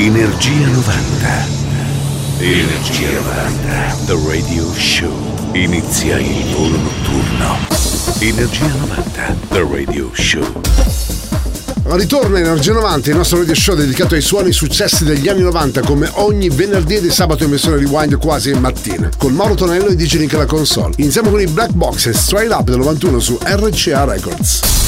Energia 90. Energia 90. The Radio Show. Inizia il volo notturno. Energia 90. The Radio Show. Ritorna Energia 90, il nostro radio show dedicato ai suoni successi degli anni 90 come ogni venerdì e sabato in versione rewind quasi in mattina, con Mauro Tonello e DJ Nick alla console. Iniziamo con i Black Box e Straight Up del 91 su RCA Records.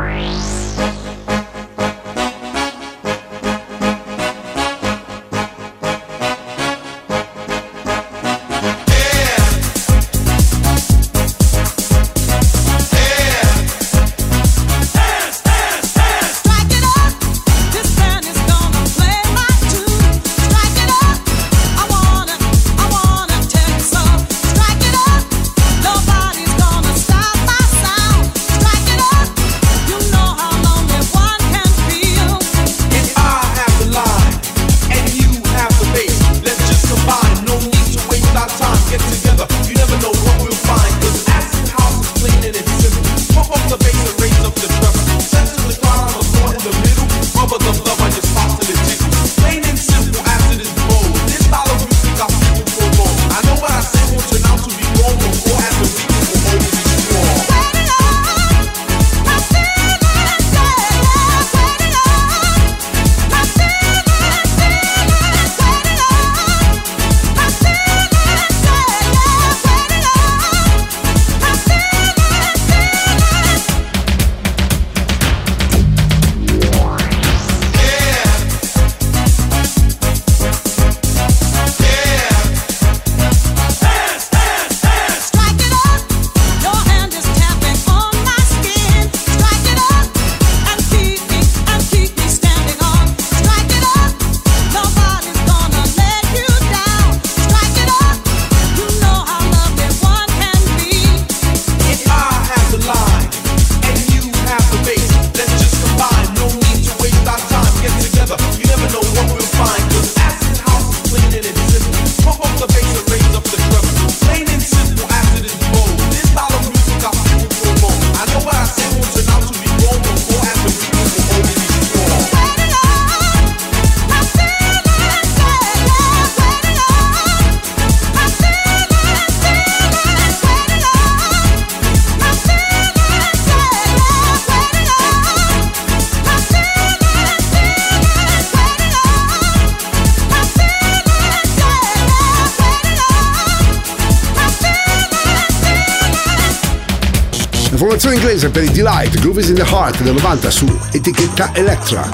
Heart del 90 su etichetta Electra.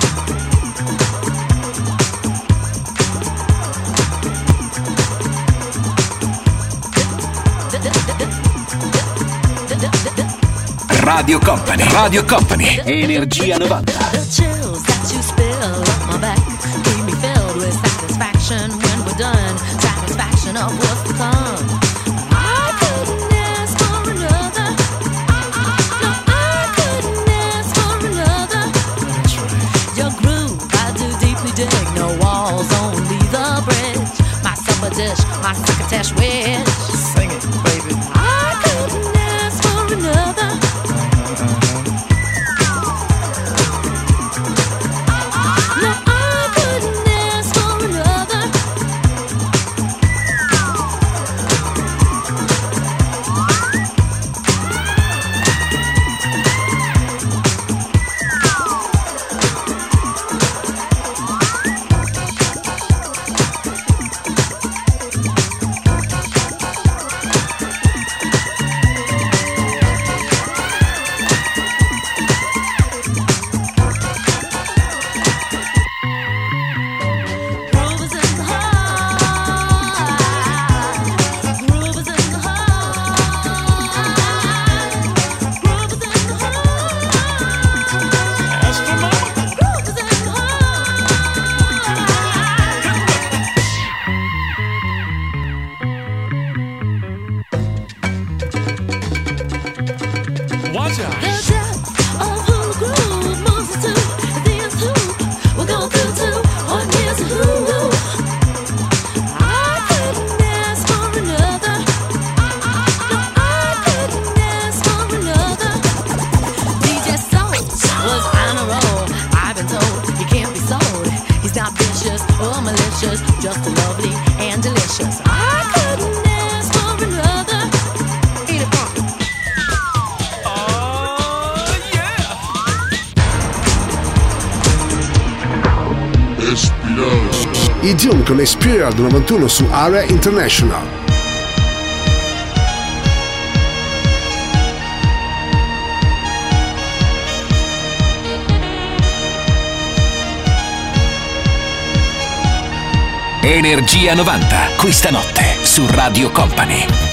Radio Company, Radio Company, Energia 90. Experience 91 su Area International. Energia 90, questa notte su Radio Company.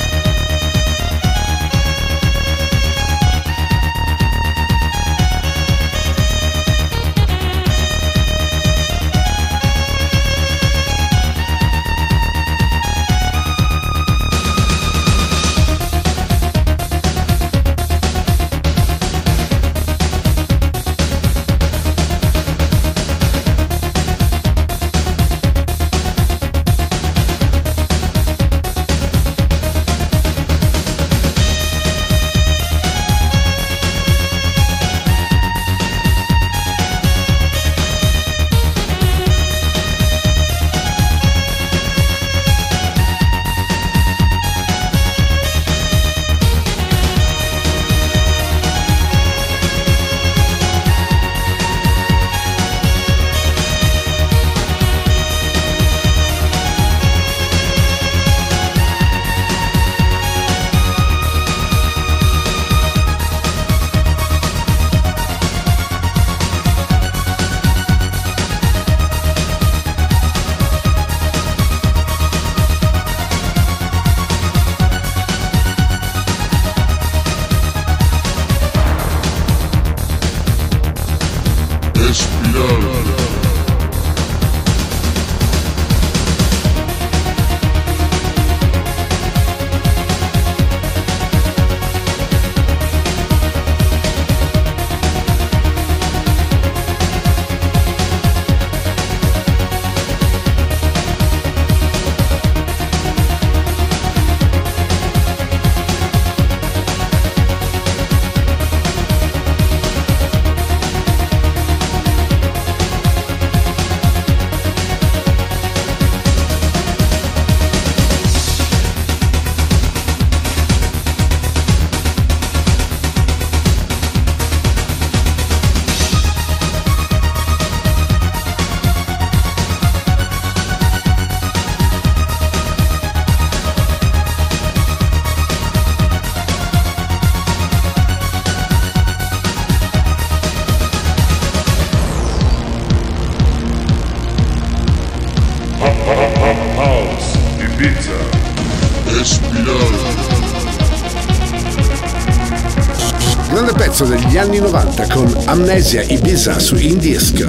Amnesia Ibiza su Indisc.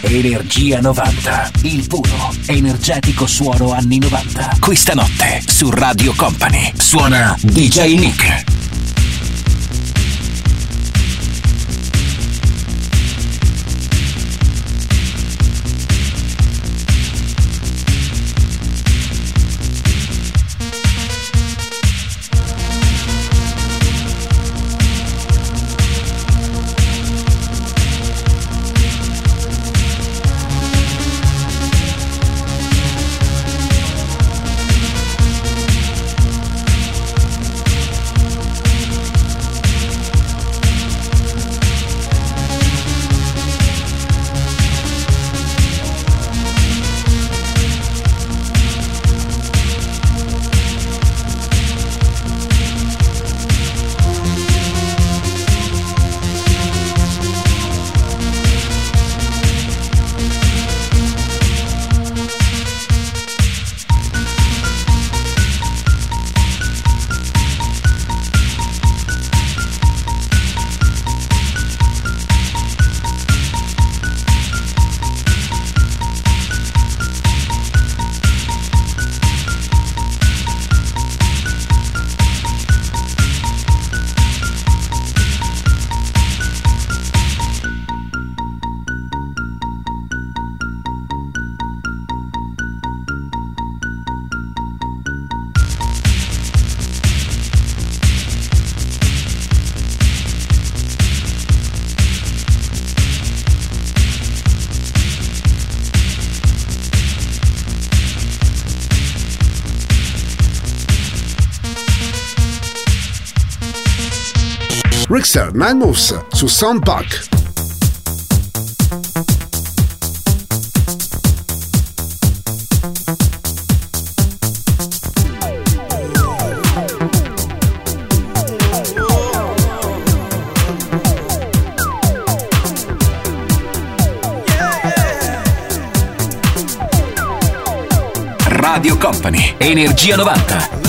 Energia 90, il puro, energetico suono anni 90. Questa notte su Radio Company suona DJ Nick. Nine Moves su Sound Pack. Radio Company, Energia 90.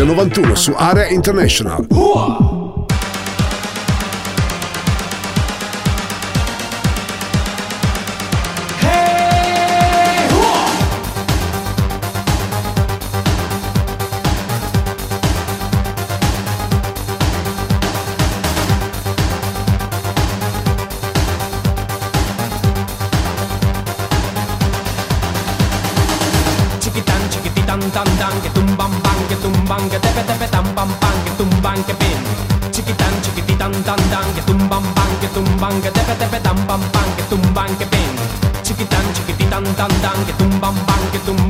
Del 91 su Area International.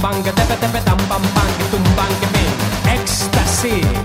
bang, tepe tepe tam bang, bang, tum bang, bing. Ecstasy.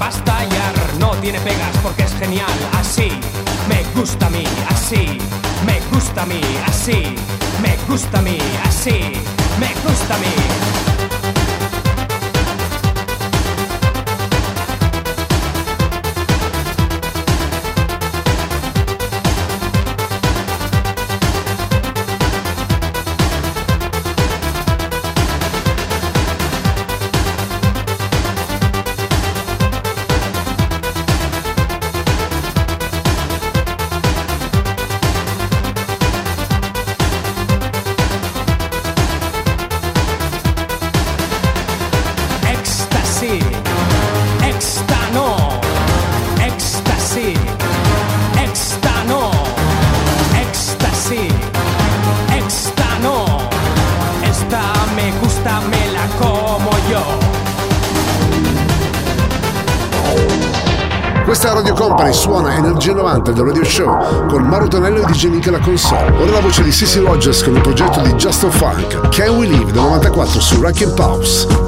va a. No tiene pegas porque es genial. Así me gusta a mí, así me gusta a mí, así me gusta a mí, así me gusta a mí. Energia 90 del Radio Show con Mauro Tonello e DJ Nick alla console. Ora la voce di Sissy Rogers con il progetto di Just Funk, Can We Live del 94 su Rack and Pops.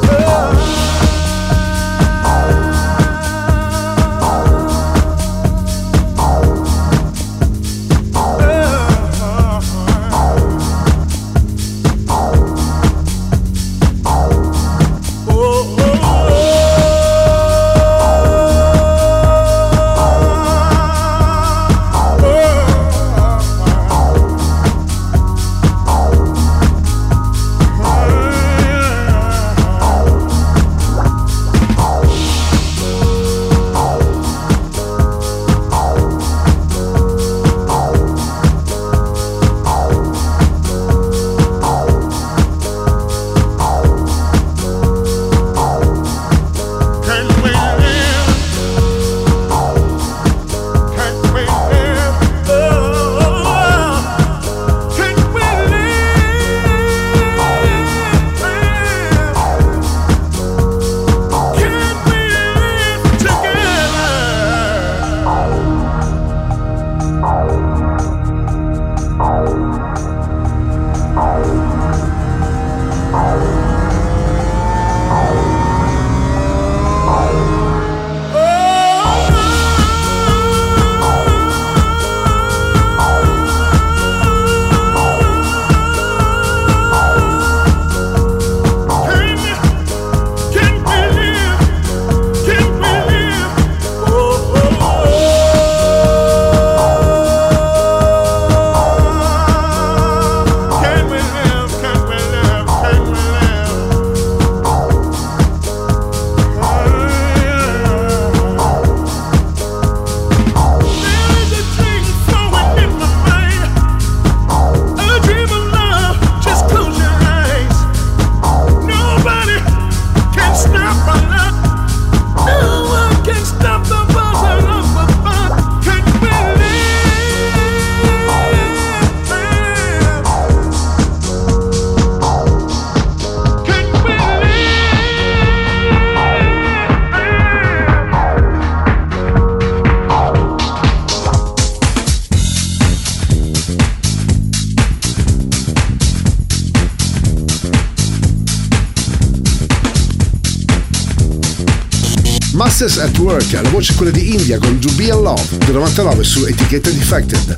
Masters at Work, la voce è quella di India con To Be in Love del 99 su etichetta Defected.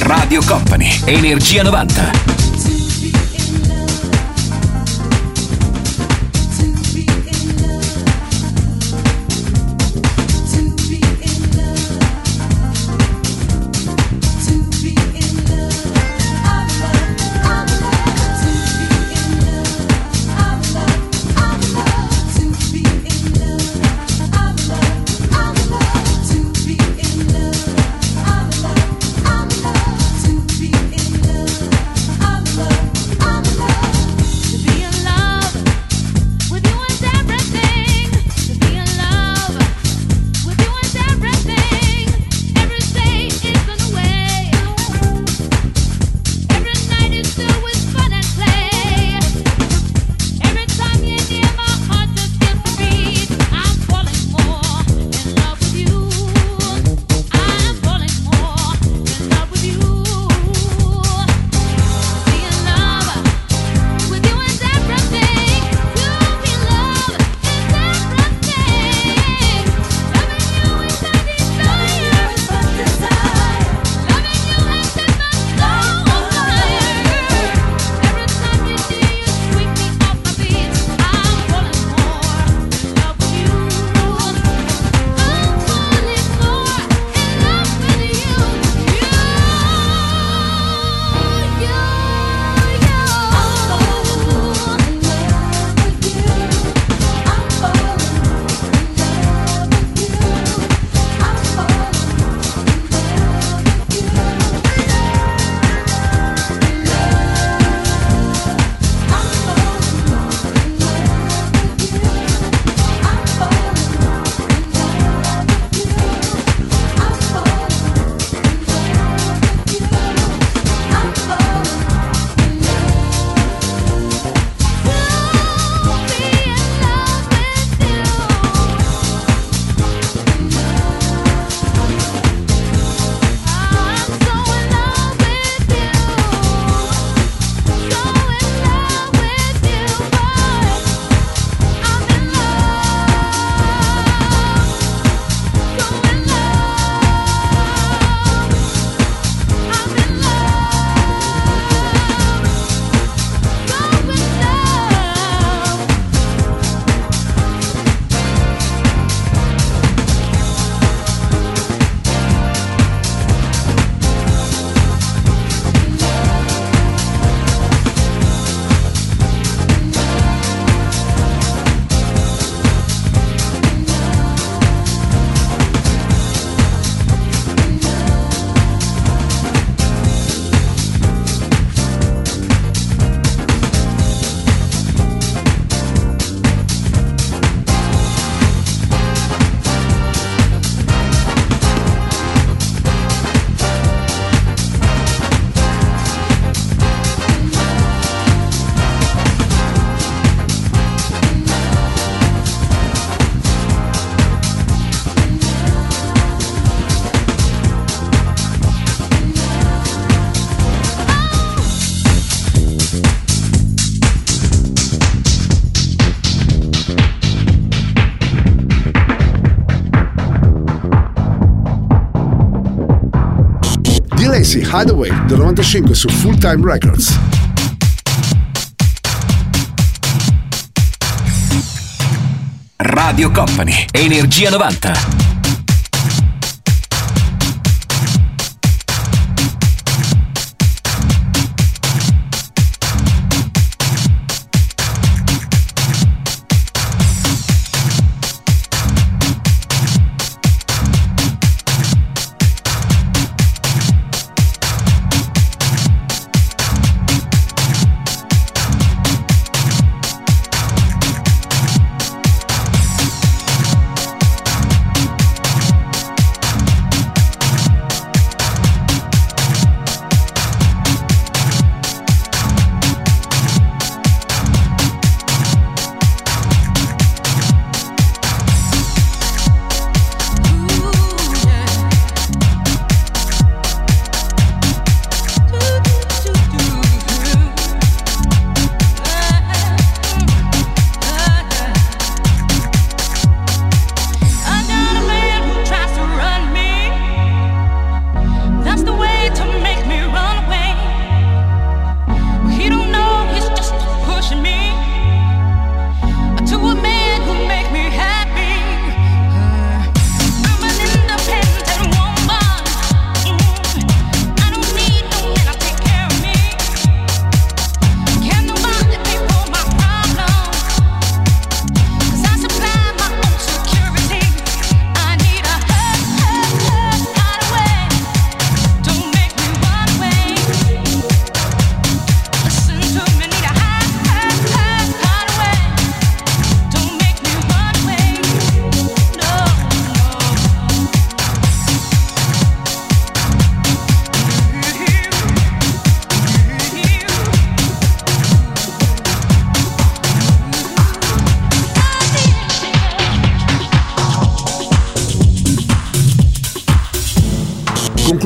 Radio Company. Energia 90. Casey Hideaway del 95 su Full Time Records. Radio Company, Energia 90.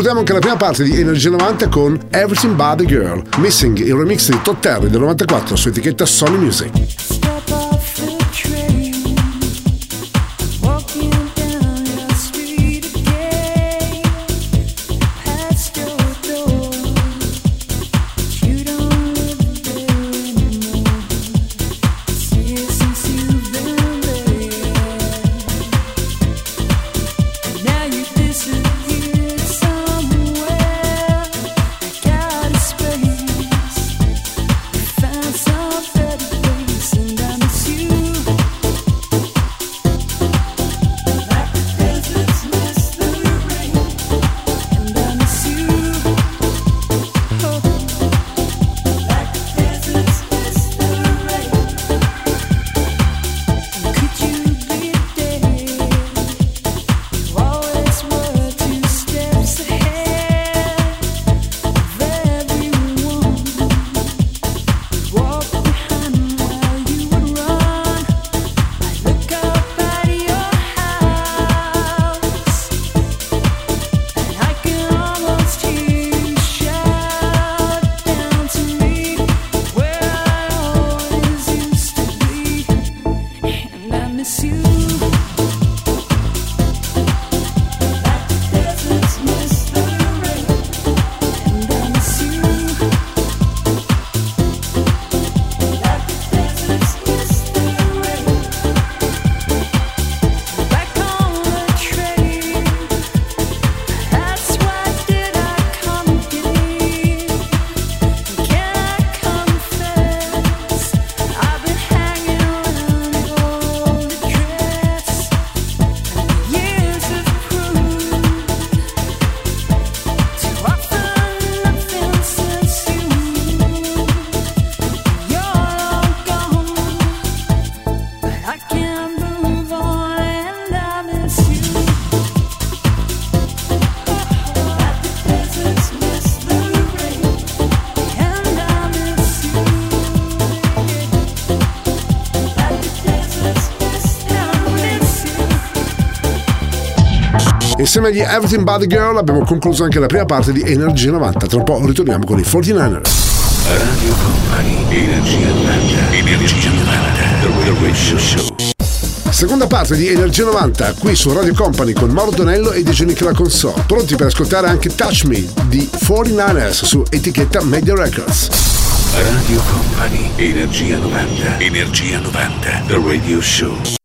Ascoltiamo anche la prima parte di Energia 90 con Everything But The Girl, Missing, il remix di Todd Terry del 94 su etichetta Sony Music. Insieme agli Everything But The Girl abbiamo concluso anche la prima parte di Energia 90. Tra un po' ritorniamo con i 49ers. Radio Company, Energia 90, Energia 90, The Radio Show. Seconda parte di Energia 90 qui su Radio Company con Mauro Donello e Dejoni la console. Pronti per ascoltare anche Touch Me di 49ers su etichetta Media Records. Radio Company, Energia 90, Energia 90, The Radio Show.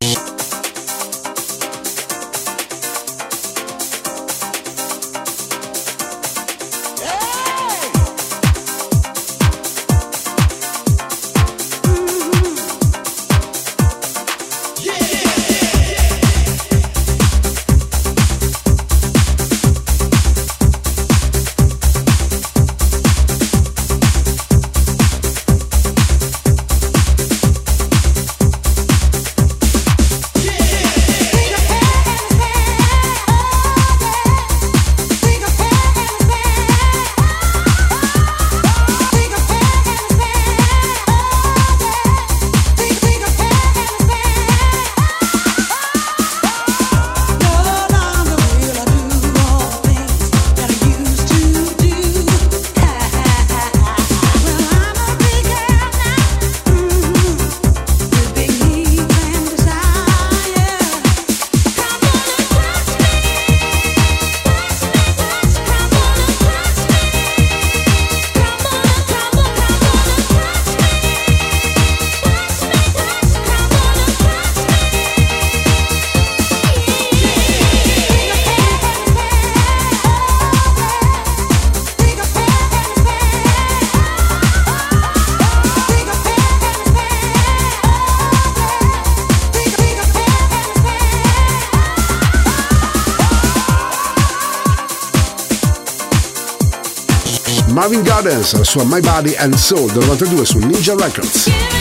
Gardens, la sua My Body and Soul del 92 su Ninja Records.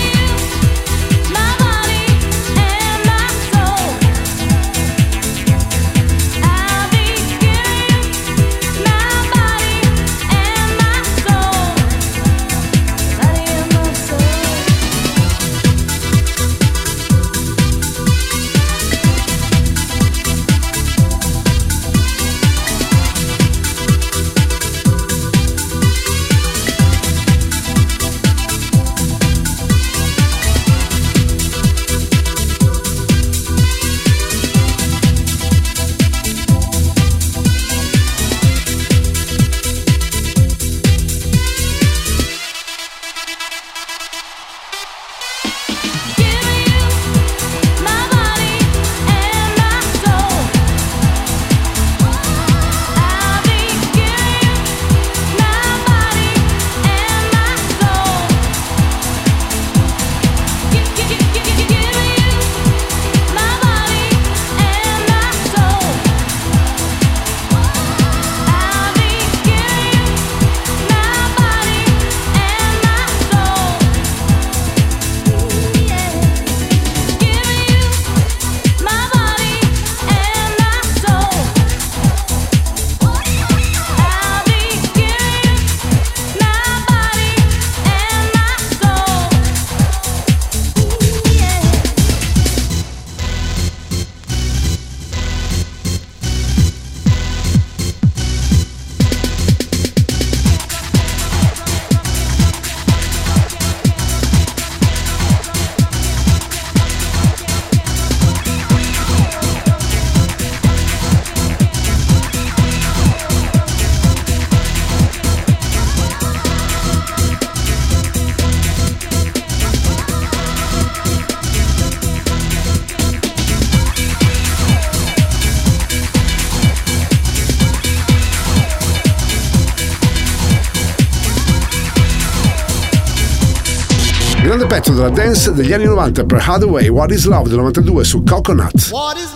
Dance degli anni 90 per Hathaway, What is Love del 92 su Coconut. What is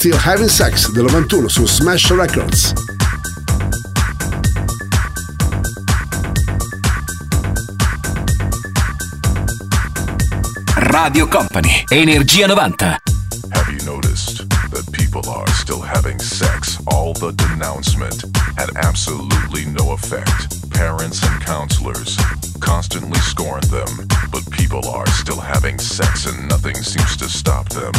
Still Having Sex del 91 su Smash Records. Radio Company, Energia 90. Have you noticed that people are still having sex? All the denouncement had absolutely no effect. Parents and counselors constantly scorn them, but people are still having sex and nothing seems to stop them.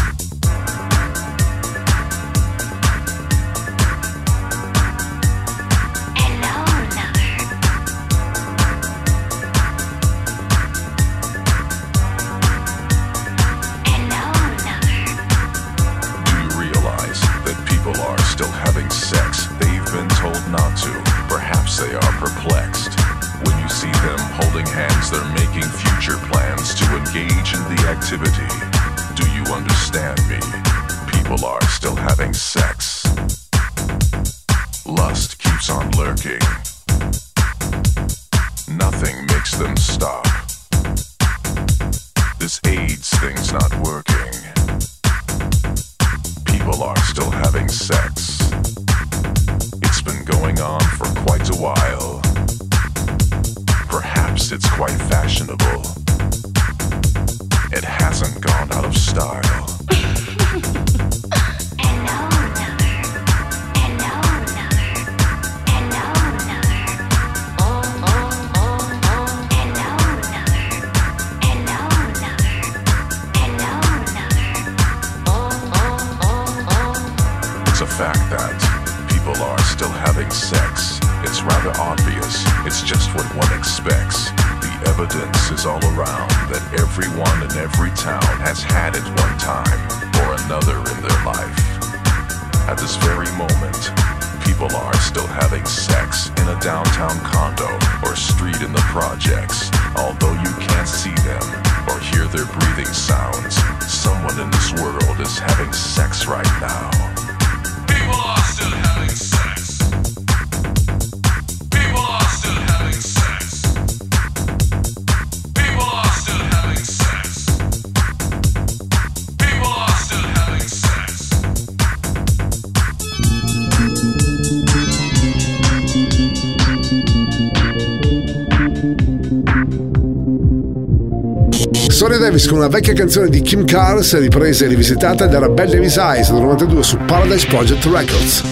Sonia Davis con una vecchia canzone di Kim Cars ripresa e rivisitata da Rebel Davis Eyes del 92 su Paradise Project Records.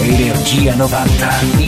Energia 90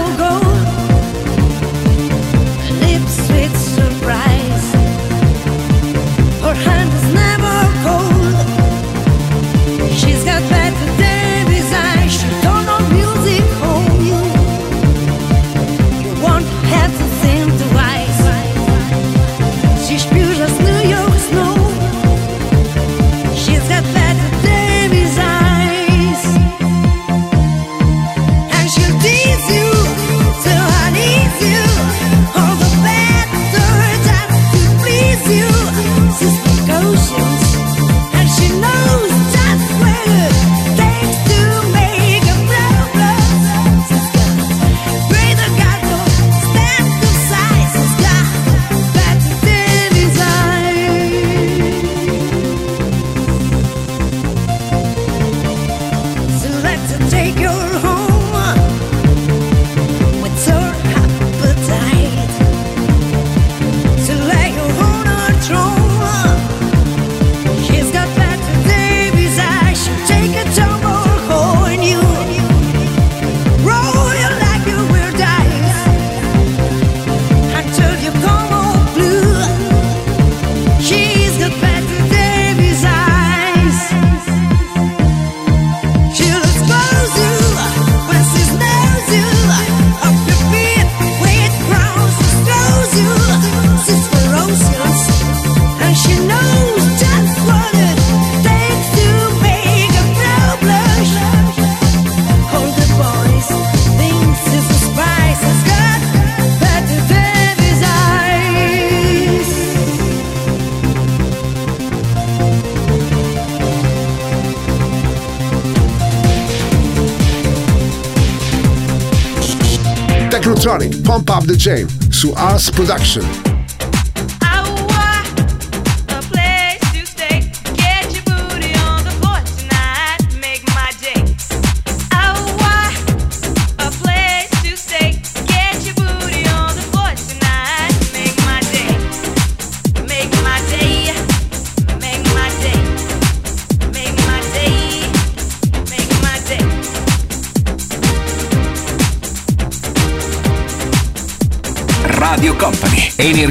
to Us Production.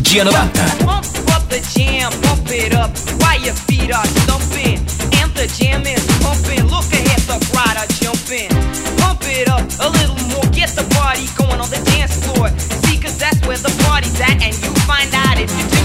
Energia 90. Pump the jam, pump it up your feet are. And the jam is pumping. Look ahead, jumping. Pump it up a little more. Get the party going on the dance floor. That's where the party's at, and you find out if you do.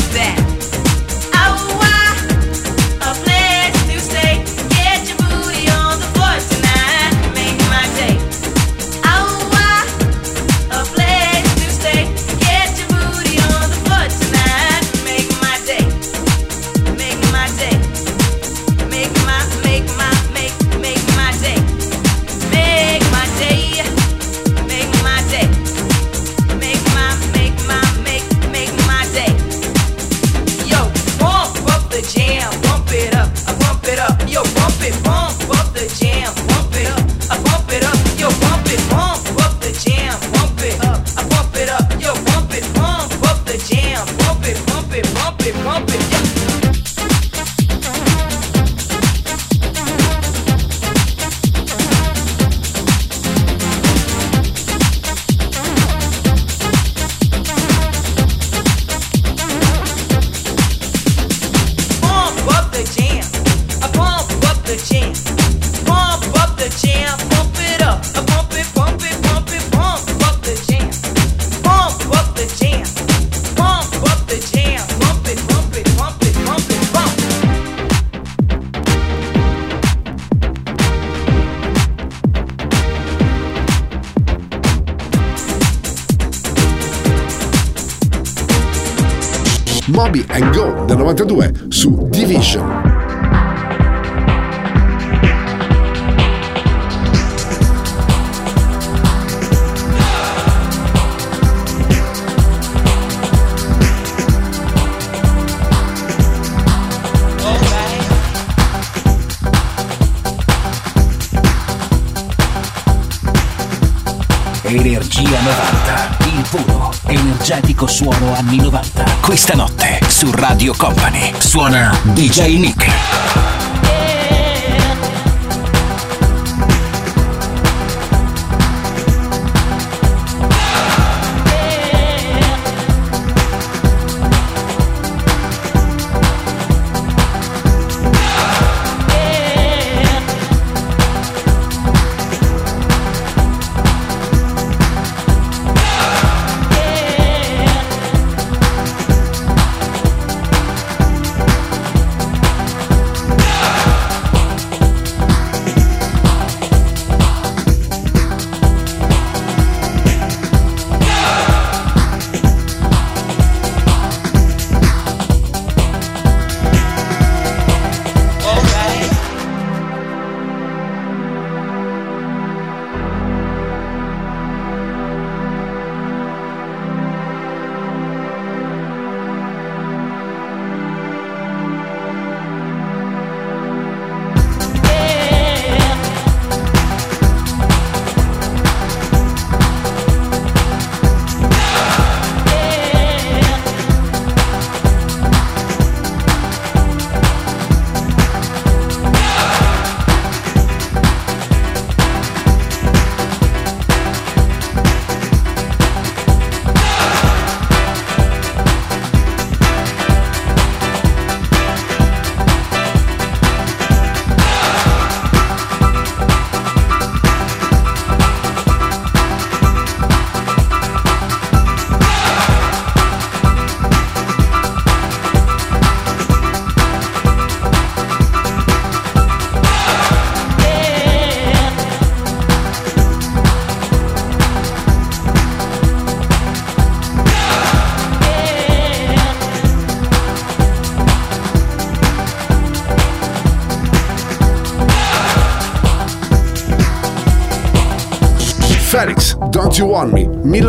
DJ Nick.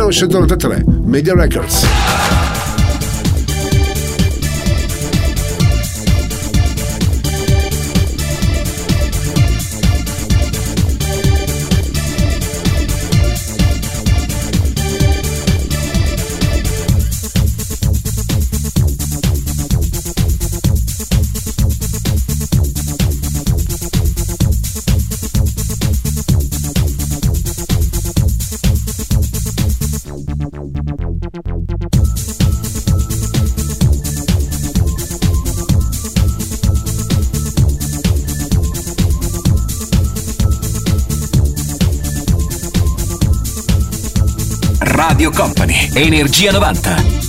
1993, Media Records. Energia 90.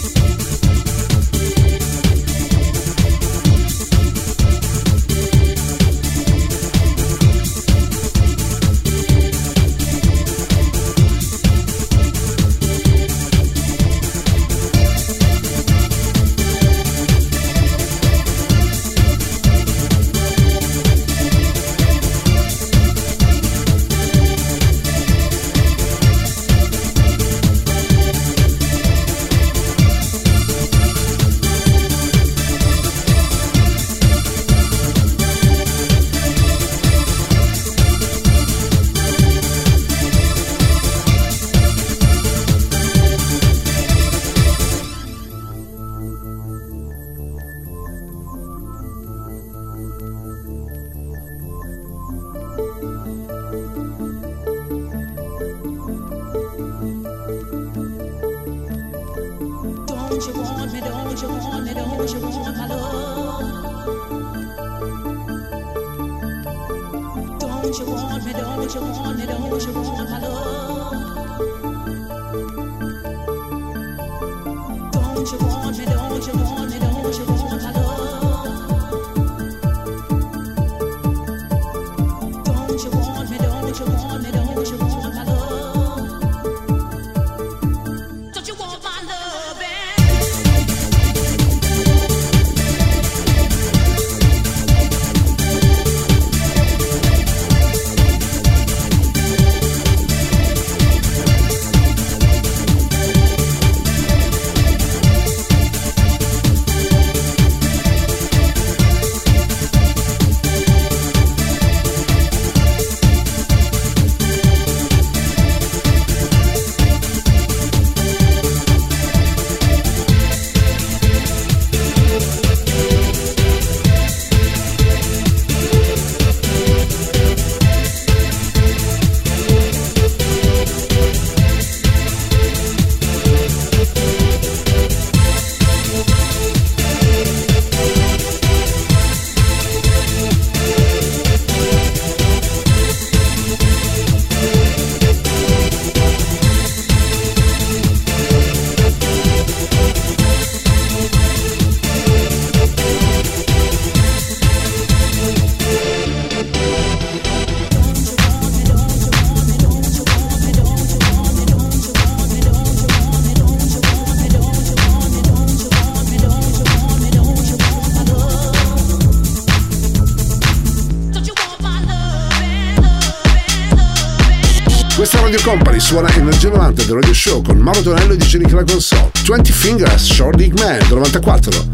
Show con Mauro Tonello e DJ Nick la console. 20 Fingers, Short Big Man, 94.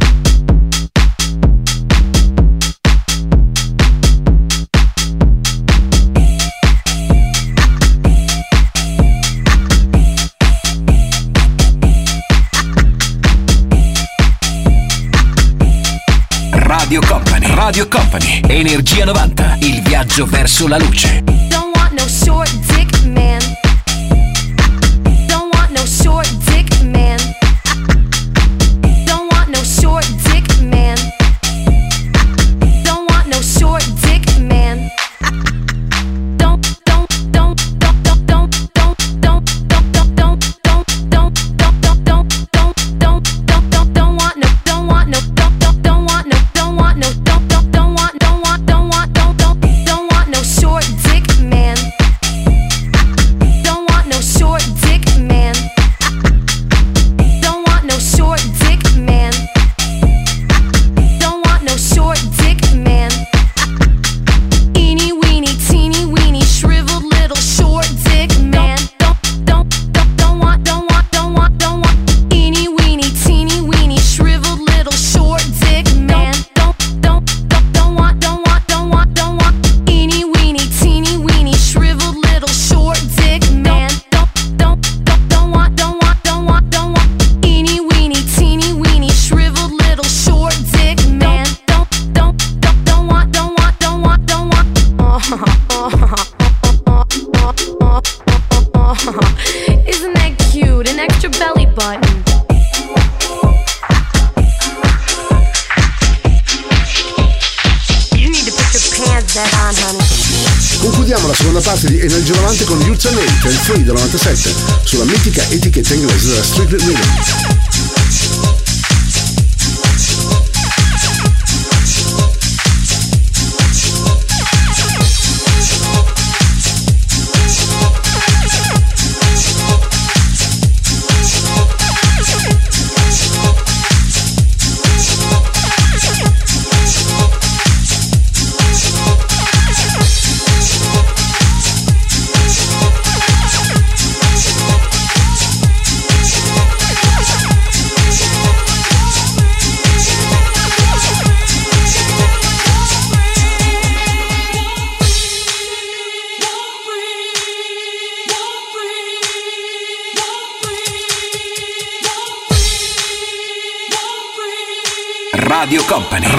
Radio Company, Radio Company, Energia 90, il viaggio verso la luce.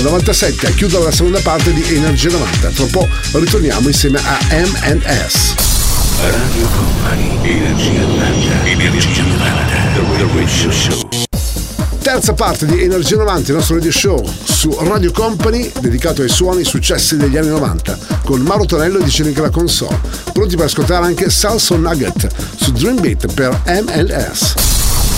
del 97 a chiudere la seconda parte di Energia 90. Tra poco ritorniamo insieme a M&S. Radio Company, Energia 90, Energia 90, The Radio Show. Terza parte di Energia 90, il nostro radio show su Radio Company dedicato ai suoni successi degli anni 90 con Mauro Tonello e Dicenica la console. Pronti per ascoltare anche Salson Nugget su Dream Beat per MLS.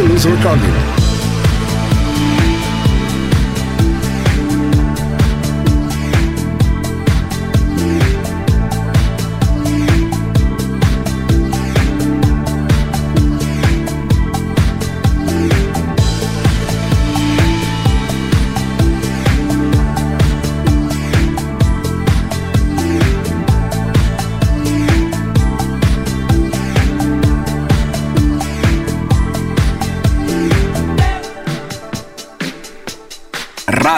Russell our recording.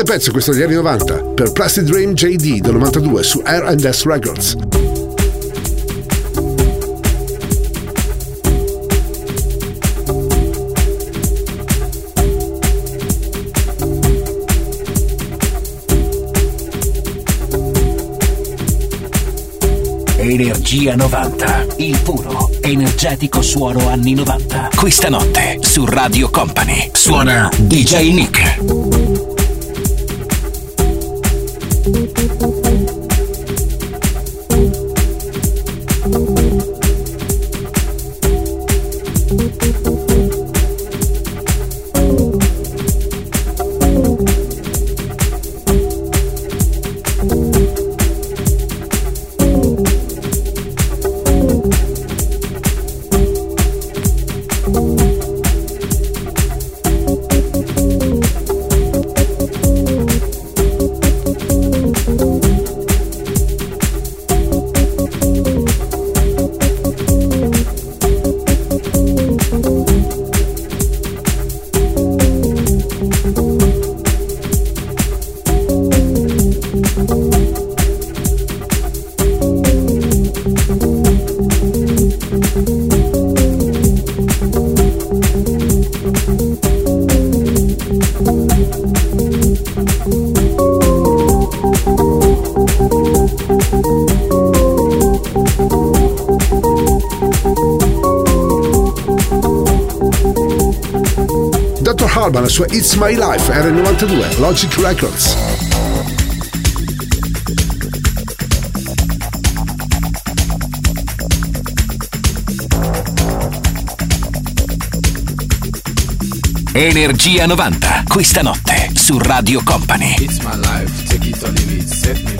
Grande pezzo questo degli anni 90 per Plastic Dream JD del 92 su R&S Records. Energia 90. Il puro, energetico suono anni 90. Questa notte su Radio Company. Suona DJ Nick. sua It's My Life era il 92, Logic Records. Energia 90, questa notte su Radio Company. It's my life, take it or leave it, set me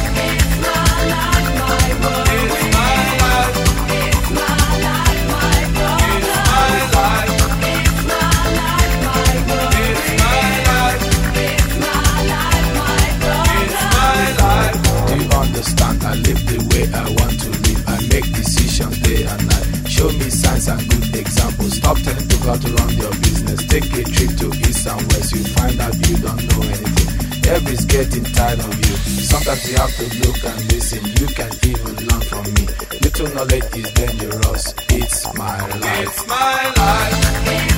start to run your business. Take a trip to east and west, you find out you don't know anything. Every's getting tired of you. Sometimes you have to look and listen. You can even learn from me. Little knowledge is dangerous. It's my life. It's my life.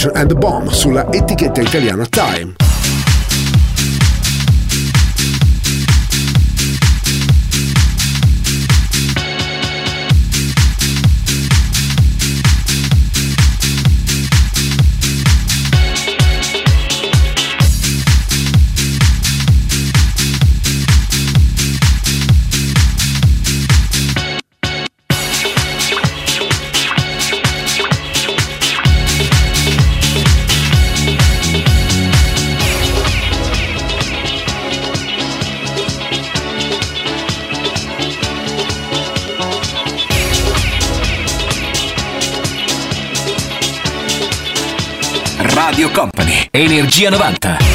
Temptation and Bomb sulla etichetta italiana Time. Energia 90.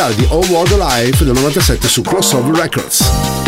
novità di All World Alive del 97 su Crossover Records.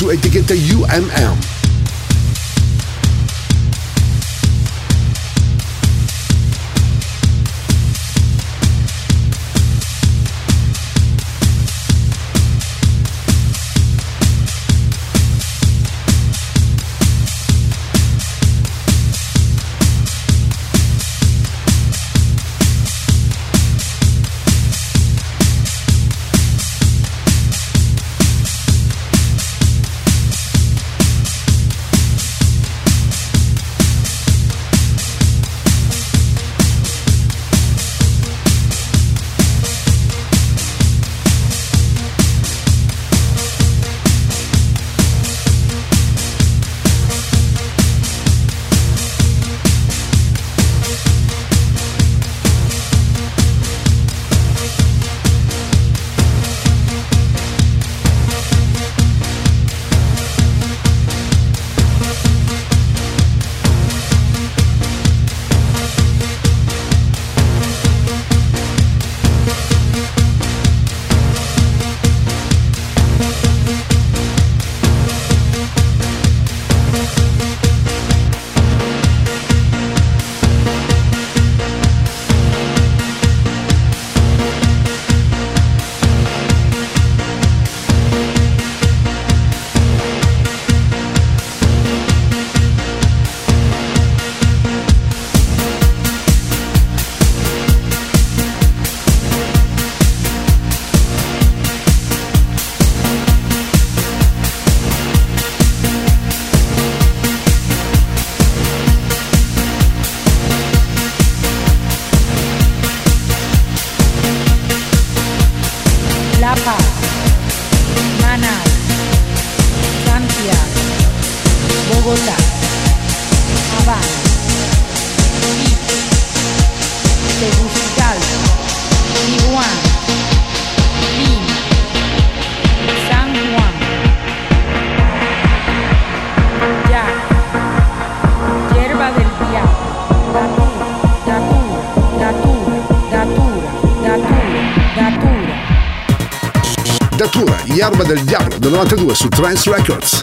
Su etichetta UMM. Bogotá, Habana, Quito, Tegucigalpa, Tijuana, Lima, San Juan, Yaca, Hierba del Diablo, Datura, Datura, Datura, Datura, Datura. Datura, Yarba del Diablo del 92 su Trance Records.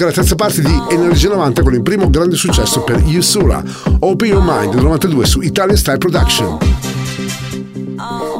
anche la terza parte di Energia 90 con il primo grande successo per Yusura, Open Your Mind 92 su Italian Style Production. Oh.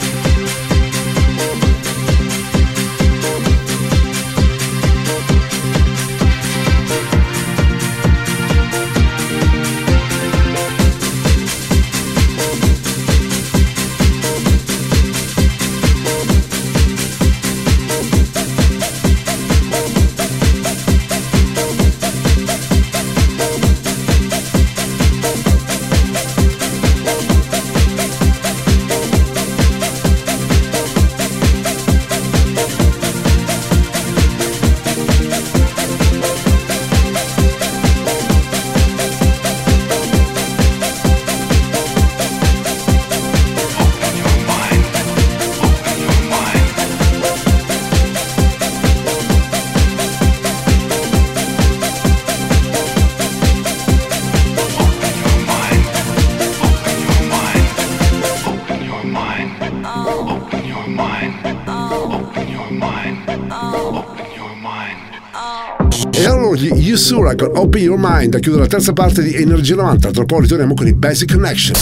Open Your Mind a chiudere la terza parte di Energia 90. Tra poco ritorniamo con i Basic Connection.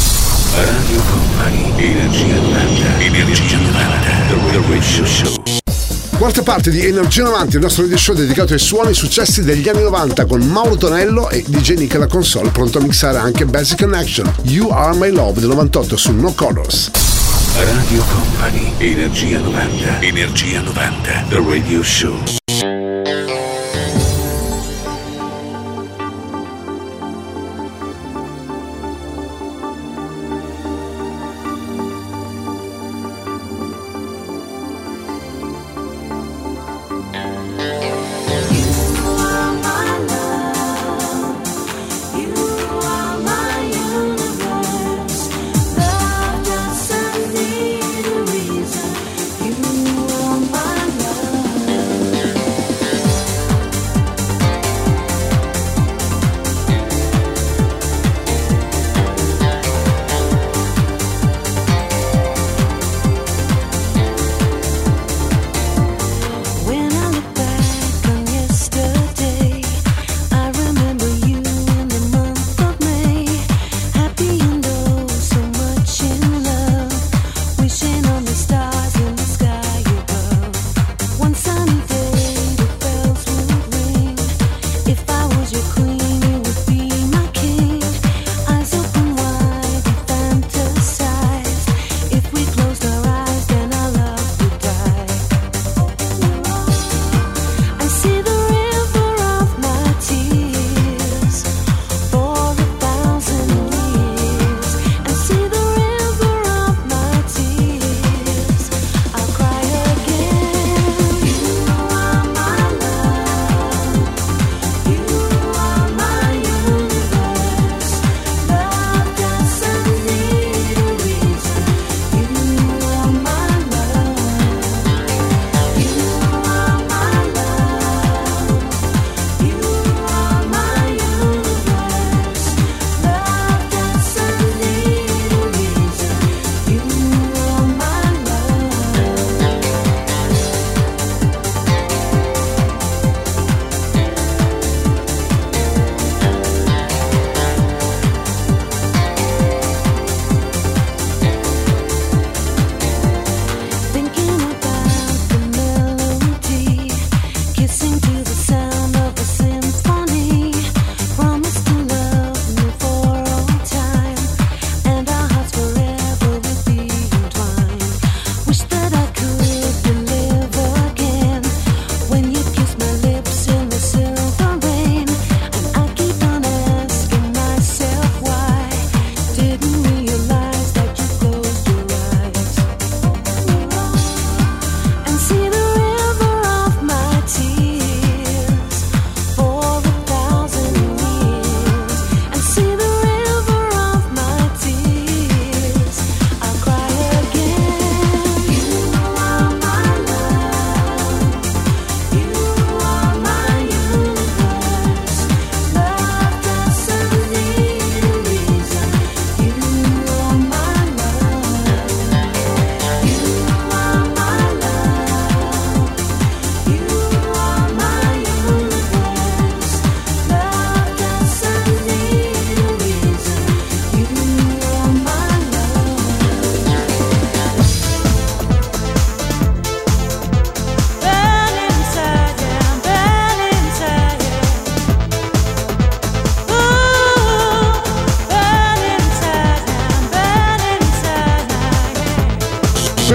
Radio Company, Energia 90, Energia 90, The Radio Show. Quarta parte di Energia 90, il nostro radio show dedicato ai suoni e successi degli anni 90 con Mauro Tonello e DJ Nick la console, pronto a mixare anche Basic Connection, You Are My Love del 98 su No Colors. Radio Company, Energia 90, Energia 90, The Radio Show.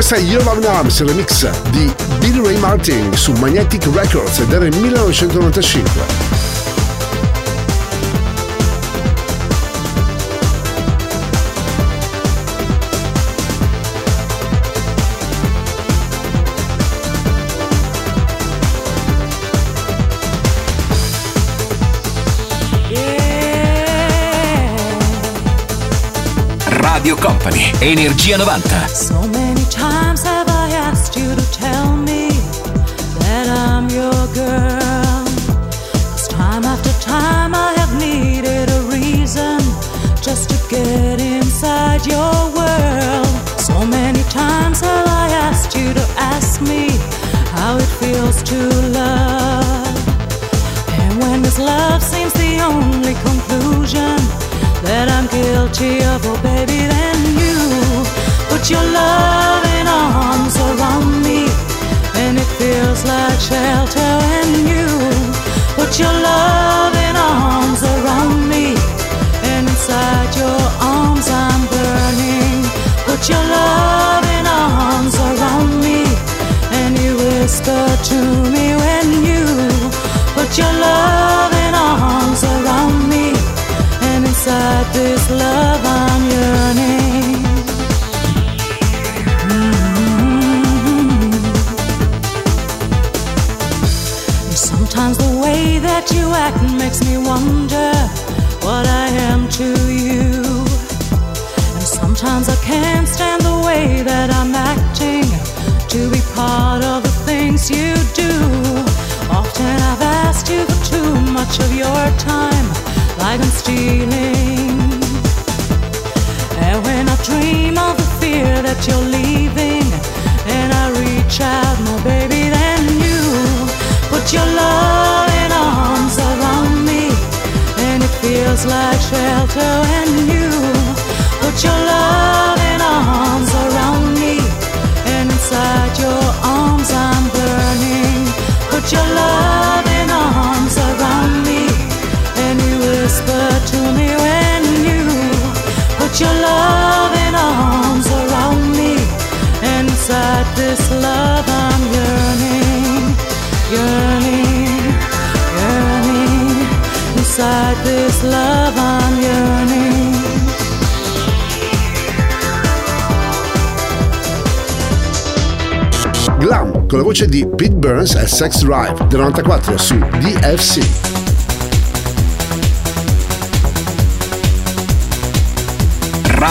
Questa è Your Love Now, remix di Billy Ray Martin su Magnetic Records ed era il 1995. Radio Company, Energia 90. your world. So many times have I asked you to ask me how it feels to love. And when this love seems the only conclusion that I'm guilty of, oh baby, then you put your loving arms around me, and it feels like shelter. And you put your loving arms around me, and inside. Your loving arms around me. And you whisper to me when you put your loving arms around me. And inside this love I'm yearning. Mm-hmm. And sometimes the way that you act makes me wonder what I am to you. And sometimes I can't stand the way that I'm acting to be part of the things you do. Often I've asked you for too much of your time, like I'm stealing. And when I dream of the fear that you're leaving, and I reach out, my baby, then you put your loving arms around me, and it feels like shelter And you put your loving put your loving arms around me. Inside this love I'm yearning, yearning, yearning. Inside this love I'm yearning. Glam con la voce di Pete Burns e Sex Drive del 94 su DFC.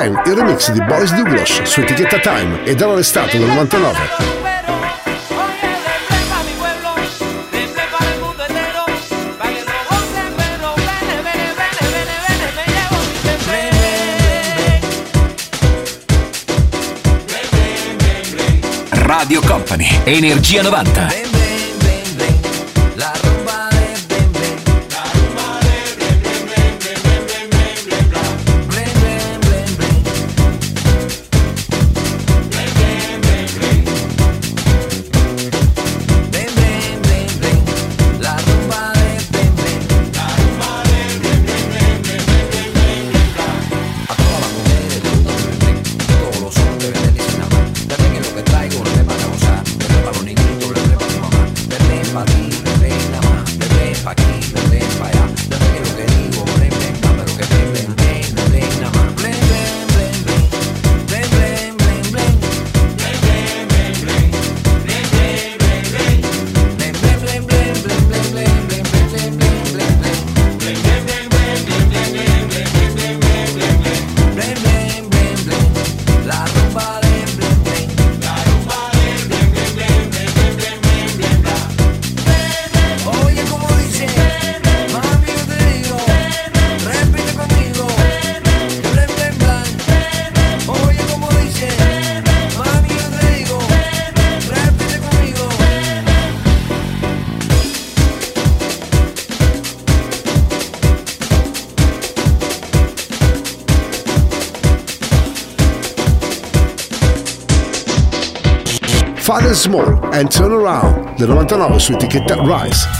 Blam, il remix di Boys Douglas su etichetta Time e dall'estate del 99. Radio Company, Energia 90. Small and Turn Around del 99 su etichetta Rise.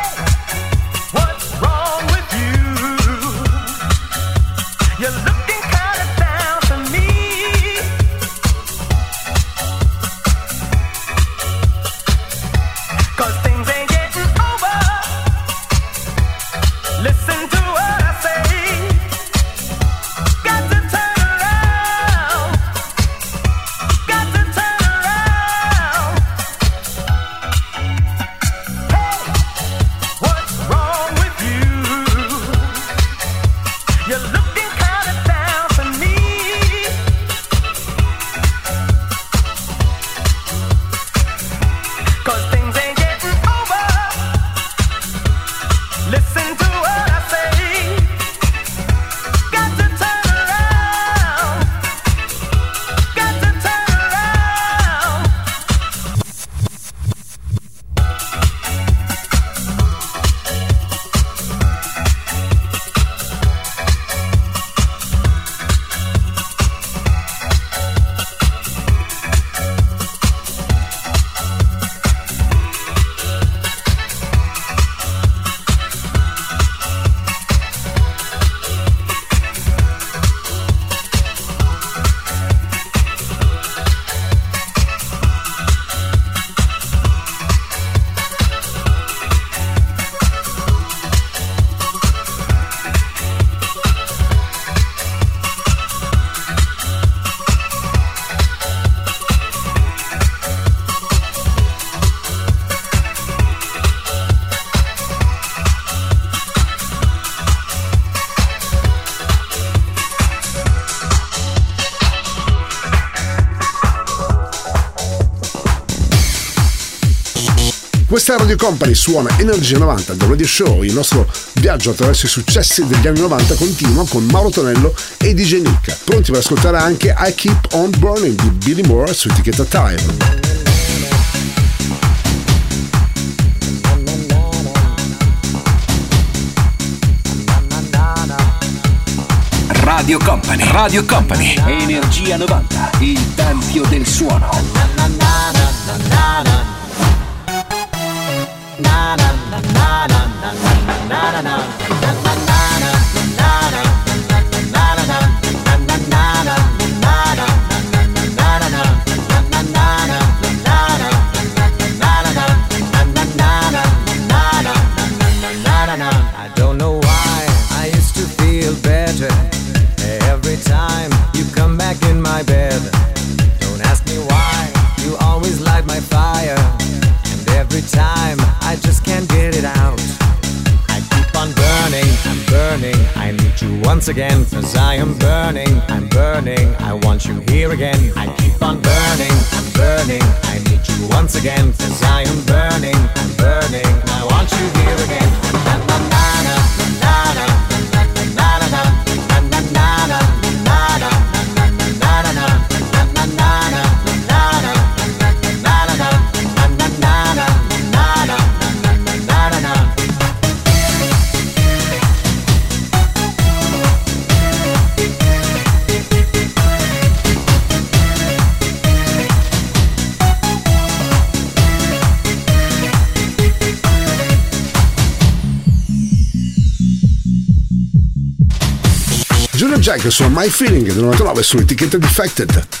Questa Radio Company suona Energia 90 del Radio Show. Il nostro viaggio attraverso i successi degli anni 90 continua con Mauro Tonello e DJ Nick. Pronti per ascoltare anche I Keep On Burning di Billy Moore su etichetta Time. Radio Company, Radio Company, Energia 90, il tempio del suono. I I want you here again. I keep on burning, I'm burning. I need you once again, cause I am burning. Jack su My Feeling del 99 su etichetta Defected.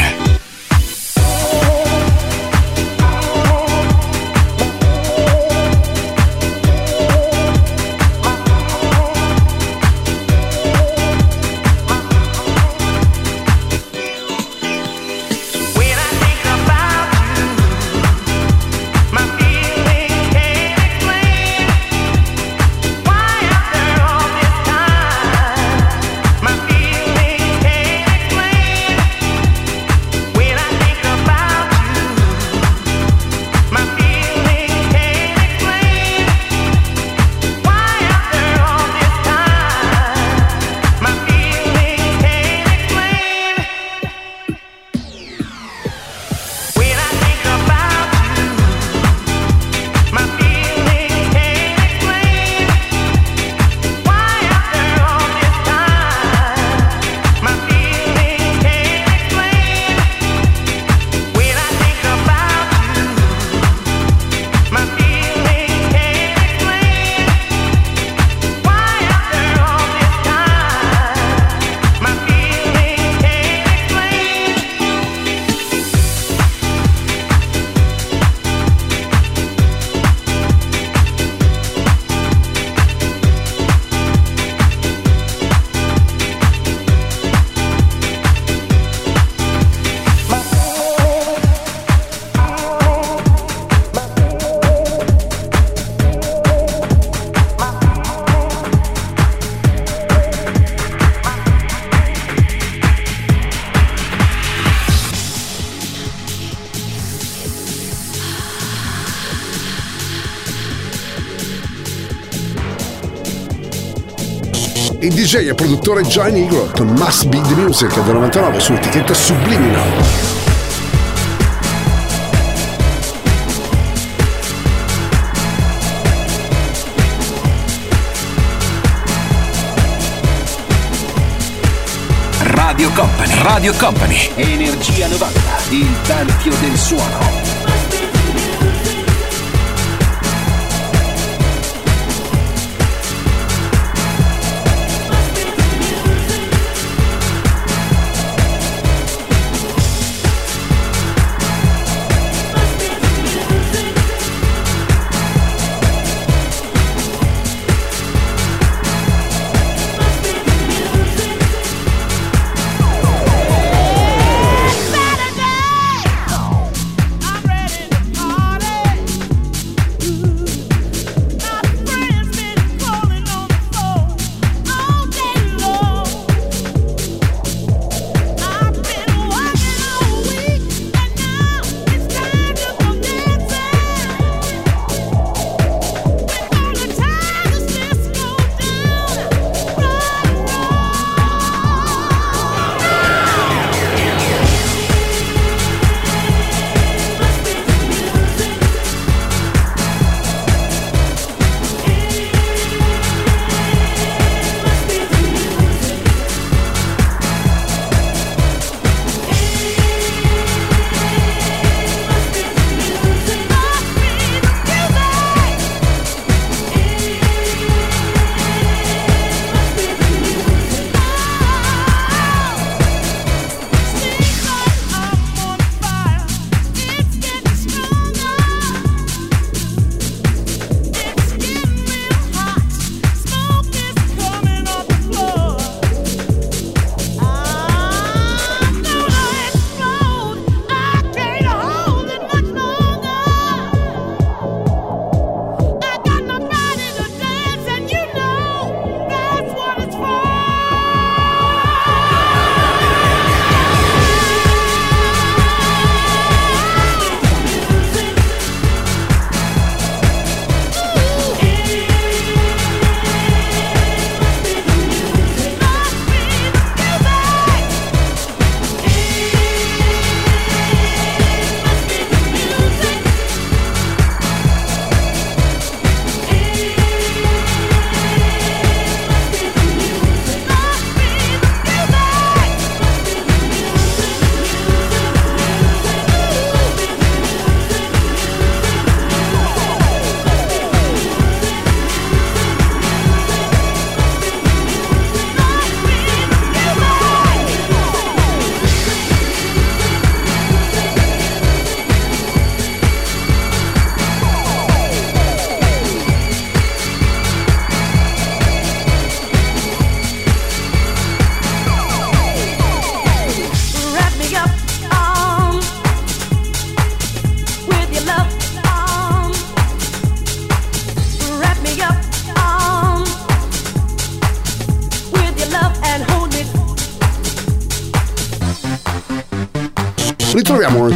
Il DJ e produttore Joy Negro con Must Be The Music del 99 su etichetta Subliminal. Radio Company, Radio Company, Energia 90, il tempio del suono.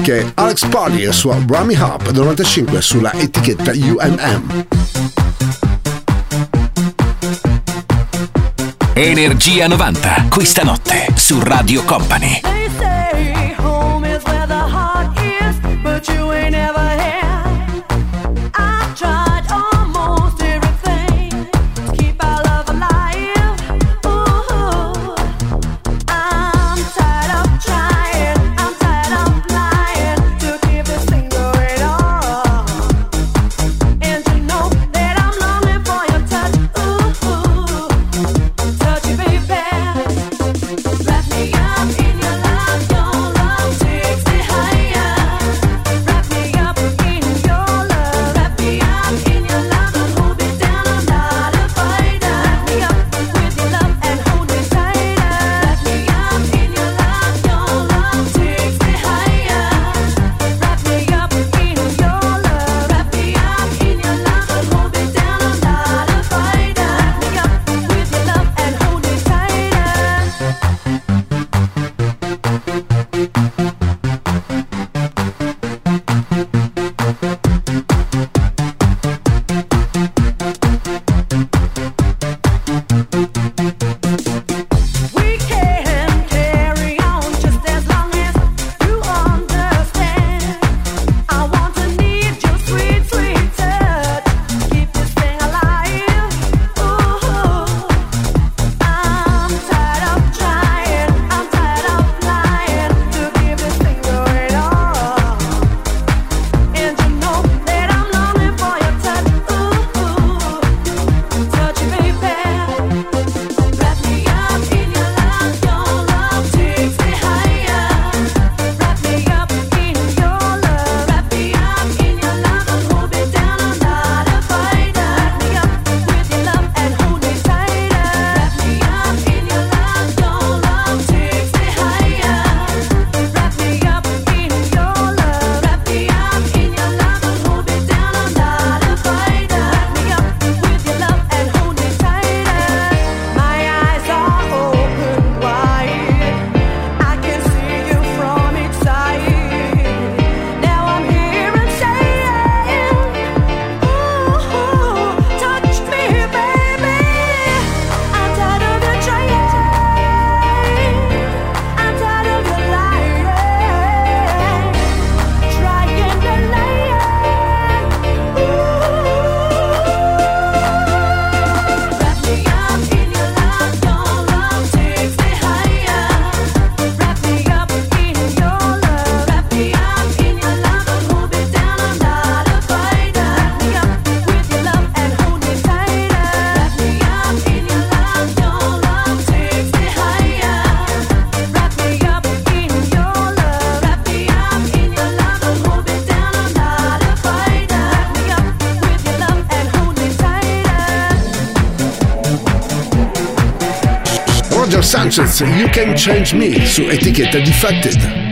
che Alex Party e sua Rummy Hop 95 sulla etichetta UMM. Energia 90, questa notte su Radio Company. Conscience You Can Change Me su etichetta Defected.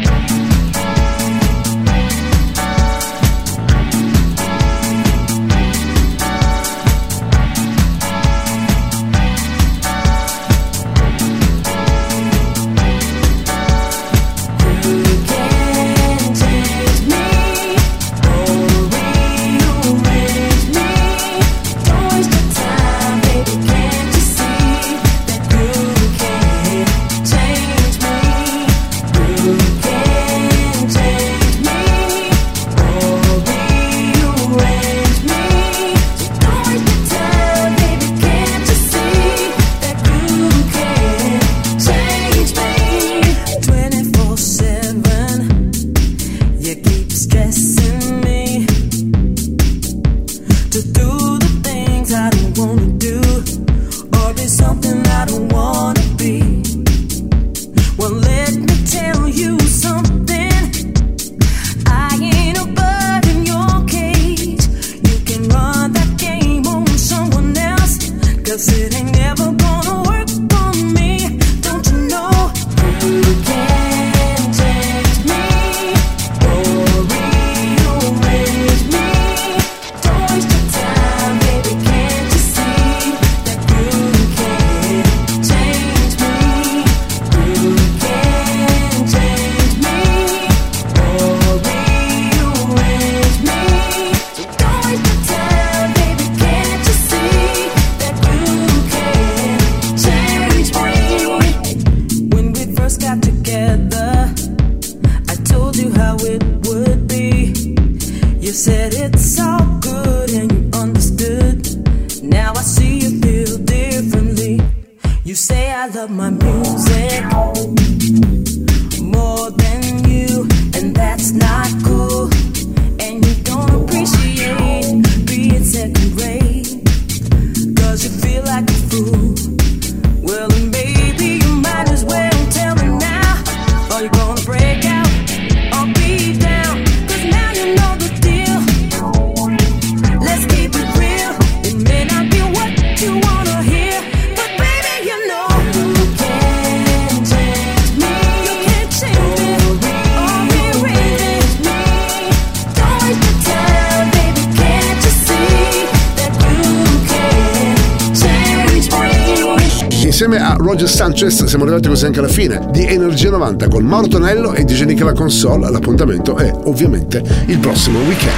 console, l'appuntamento è ovviamente il prossimo weekend.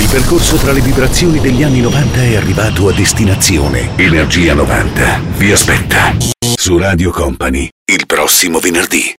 Il percorso tra le vibrazioni degli anni 90 è arrivato a destinazione. Energia 90 vi aspetta su Radio Company il prossimo venerdì.